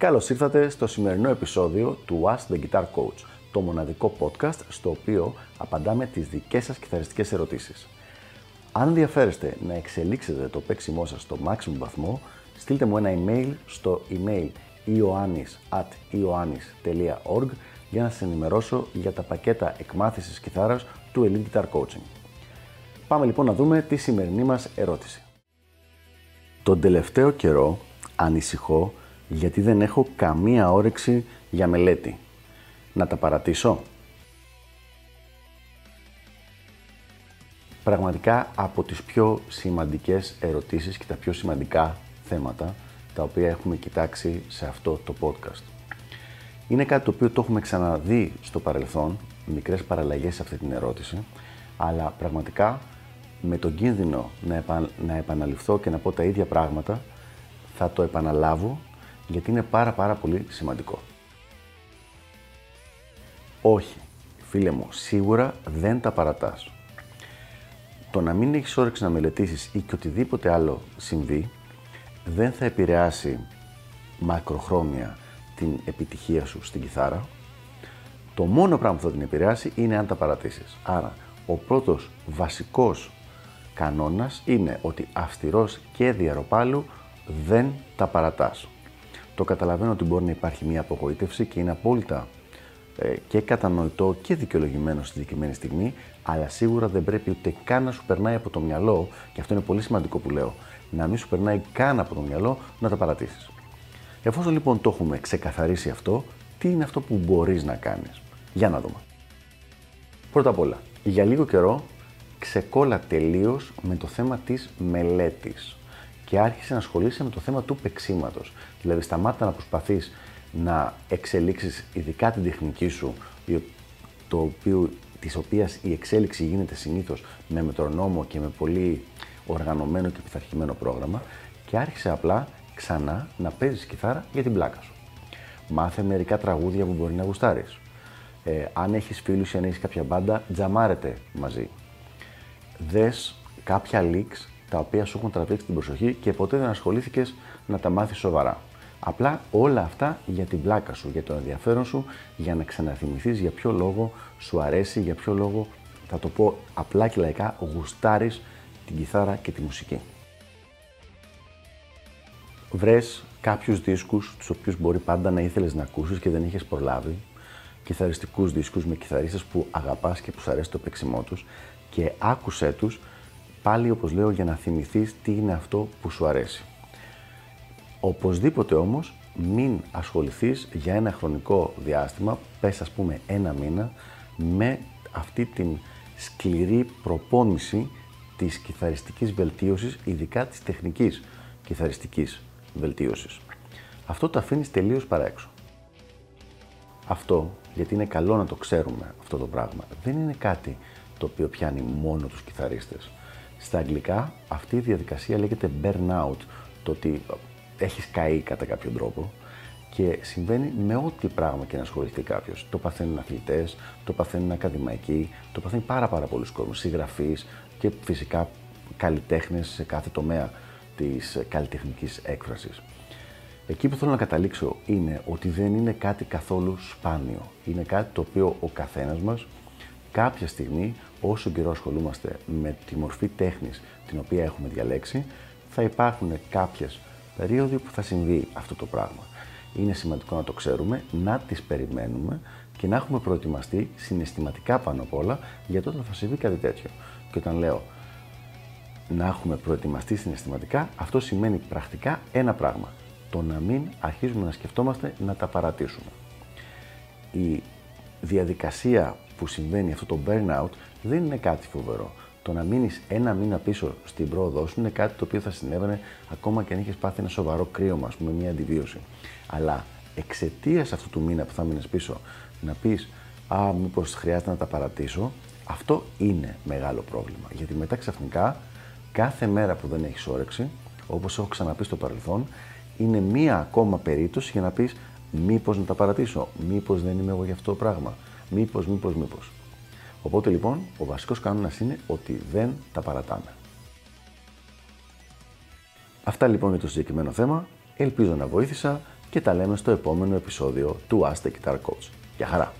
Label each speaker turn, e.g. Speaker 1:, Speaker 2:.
Speaker 1: Καλώς ήρθατε στο σημερινό επεισόδιο του Ask the Guitar Coach, το μοναδικό podcast στο οποίο απαντάμε τις δικές σας κιθαριστικές ερωτήσεις. Αν ενδιαφέρεστε να εξελίξετε το παίξιμό σας στο maximum βαθμό, στείλτε μου ένα email στο email ioannis.ioannis.org για να σας ενημερώσω για τα πακέτα εκμάθησης κιθάρας του Elite Guitar Coaching. Πάμε λοιπόν να δούμε τη σημερινή μας ερώτηση. Τον τελευταίο καιρό ανησυχώ γιατί δεν έχω καμία όρεξη για μελέτη. Να τα παρατήσω. Πραγματικά από τις πιο σημαντικές ερωτήσεις και τα πιο σημαντικά θέματα τα οποία έχουμε κοιτάξει σε αυτό το podcast. Είναι κάτι το οποίο το έχουμε ξαναδεί στο παρελθόν, μικρές παραλλαγές σε αυτή την ερώτηση, αλλά πραγματικά με τον κίνδυνο να, να επαναληφθώ και να πω τα ίδια πράγματα, θα το επαναλάβω γιατί είναι πάρα πάρα πολύ σημαντικό. Όχι, φίλε μου, σίγουρα δεν τα παρατάς. Το να μην έχεις όρεξη να μελετήσεις ή και οτιδήποτε άλλο συμβεί, δεν θα επηρεάσει μακροχρόνια την επιτυχία σου στην κιθάρα. Το μόνο πράγμα που θα την επηρεάσει είναι αν τα παρατήσεις. Άρα, ο πρώτος βασικός κανόνας είναι ότι αυστηρός και διαρροπάλου δεν τα παρατάς. Το καταλαβαίνω ότι μπορεί να υπάρχει μια απογοήτευση και είναι απόλυτα ε, και κατανοητό και δικαιολογημένο στη συγκεκριμένη στιγμή, αλλά σίγουρα δεν πρέπει ούτε καν να σου περνάει από το μυαλό, και αυτό είναι πολύ σημαντικό που λέω, να μην σου περνάει καν από το μυαλό να τα παρατήσεις. Εφόσον λοιπόν το έχουμε ξεκαθαρίσει αυτό, τι είναι αυτό που μπορείς να κάνεις; Για να δούμε. Πρώτα απ' όλα, για λίγο καιρό ξεκόλα τελείως με το θέμα της μελέτης και άρχισε να ασχολείσαι με το θέμα του παίξήματος. Δηλαδή σταμάτα να προσπαθείς να εξελίξεις ειδικά την τεχνική σου, το οποίο, της οποίας η εξέλιξη γίνεται συνήθως με μετρονόμο και με πολύ οργανωμένο και πειθαρχημένο πρόγραμμα και άρχισε απλά ξανά να παίζεις κιθάρα για την πλάκα σου. Μάθε μερικά τραγούδια που μπορεί να γουστάρεις. Ε, αν έχεις φίλους ή αν έχεις κάποια μπάντα, τζαμάρετε μαζί. Δες κάποια leaks τα οποία σου έχουν τραβήξει την προσοχή και ποτέ δεν ασχολήθηκες να τα μάθεις σοβαρά. Απλά όλα αυτά για την πλάκα σου, για το ενδιαφέρον σου, για να ξαναθυμηθείς για ποιο λόγο σου αρέσει, για ποιο λόγο, θα το πω απλά και λαϊκά, γουστάρεις την κιθάρα και τη μουσική. Βρες κάποιους δίσκους, τους οποίους μπορεί πάντα να ήθελες να ακούσεις και δεν είχες προλάβει, κιθαριστικούς δίσκους με κιθαρίστες που αγαπάς και που σου αρέσει το παίξιμό τους και άκουσέ τους Πάλι όπως λέω για να θυμηθείς τι είναι αυτό που σου αρέσει. Οπωσδήποτε όμως μην ασχοληθείς για ένα χρονικό διάστημα, πες ας πούμε ένα μήνα, με αυτή την σκληρή προπόνηση της κιθαριστικής βελτίωσης, ειδικά της τεχνικής κιθαριστικής βελτίωσης. Αυτό το αφήνεις τελείως παραέξω. Αυτό, γιατί είναι καλό να το ξέρουμε αυτό το πράγμα, δεν είναι κάτι το οποίο πιάνει μόνο τους κιθαρίστες. Στα αγγλικά αυτή η διαδικασία λέγεται burnout, το ότι έχεις καεί κατά κάποιο τρόπο και συμβαίνει με ό,τι πράγμα και να ασχοληθεί κάποιος. Το παθαίνουν αθλητές, το παθαίνουν ακαδημαϊκοί, το παθαίνει πάρα, πάρα πολλοί κόσμοι, συγγραφείς και φυσικά καλλιτέχνες σε κάθε τομέα της καλλιτεχνικής έκφρασης. Εκεί που θέλω να καταλήξω είναι ότι δεν είναι κάτι καθόλου σπάνιο. Είναι κάτι το οποίο ο καθένας μας κάποια στιγμή, όσο καιρό ασχολούμαστε με τη μορφή τέχνης την οποία έχουμε διαλέξει, θα υπάρχουν κάποιες περίοδοι που θα συμβεί αυτό το πράγμα. Είναι σημαντικό να το ξέρουμε, να τις περιμένουμε και να έχουμε προετοιμαστεί συναισθηματικά πάνω απ' όλα για τότε θα συμβεί κάτι τέτοιο. Και όταν λέω να έχουμε προετοιμαστεί συναισθηματικά, αυτό σημαίνει πρακτικά ένα πράγμα. Το να μην αρχίζουμε να σκεφτόμαστε να τα παρατήσουμε. Η διαδικασία που συμβαίνει αυτό το burnout δεν είναι κάτι φοβερό. Το να μείνεις ένα μήνα πίσω στην πρόοδό σου είναι κάτι το οποίο θα συνέβαινε ακόμα και αν είχες πάθει ένα σοβαρό κρύωμα, ας πούμε, μια αντιβίωση. Αλλά εξαιτίας αυτού του μήνα που θα μείνει πίσω, να πεις Α, μήπως χρειάζεται να τα παρατήσω, αυτό είναι μεγάλο πρόβλημα. Γιατί μετά ξαφνικά, κάθε μέρα που δεν έχεις όρεξη, όπως έχω ξαναπεί στο παρελθόν, είναι μία ακόμα περίπτωση για να πεις Μήπως να τα παρατήσω, Μήπως δεν είμαι εγώ για αυτό το πράγμα. Μήπως, μήπως, μήπως. Οπότε λοιπόν, ο βασικός κανόνας είναι ότι δεν τα παρατάμε. Αυτά λοιπόν για το συγκεκριμένο θέμα. Ελπίζω να βοήθησα και τα λέμε στο επόμενο επεισόδιο του Ask the Guitar Coach. Γεια χαρά!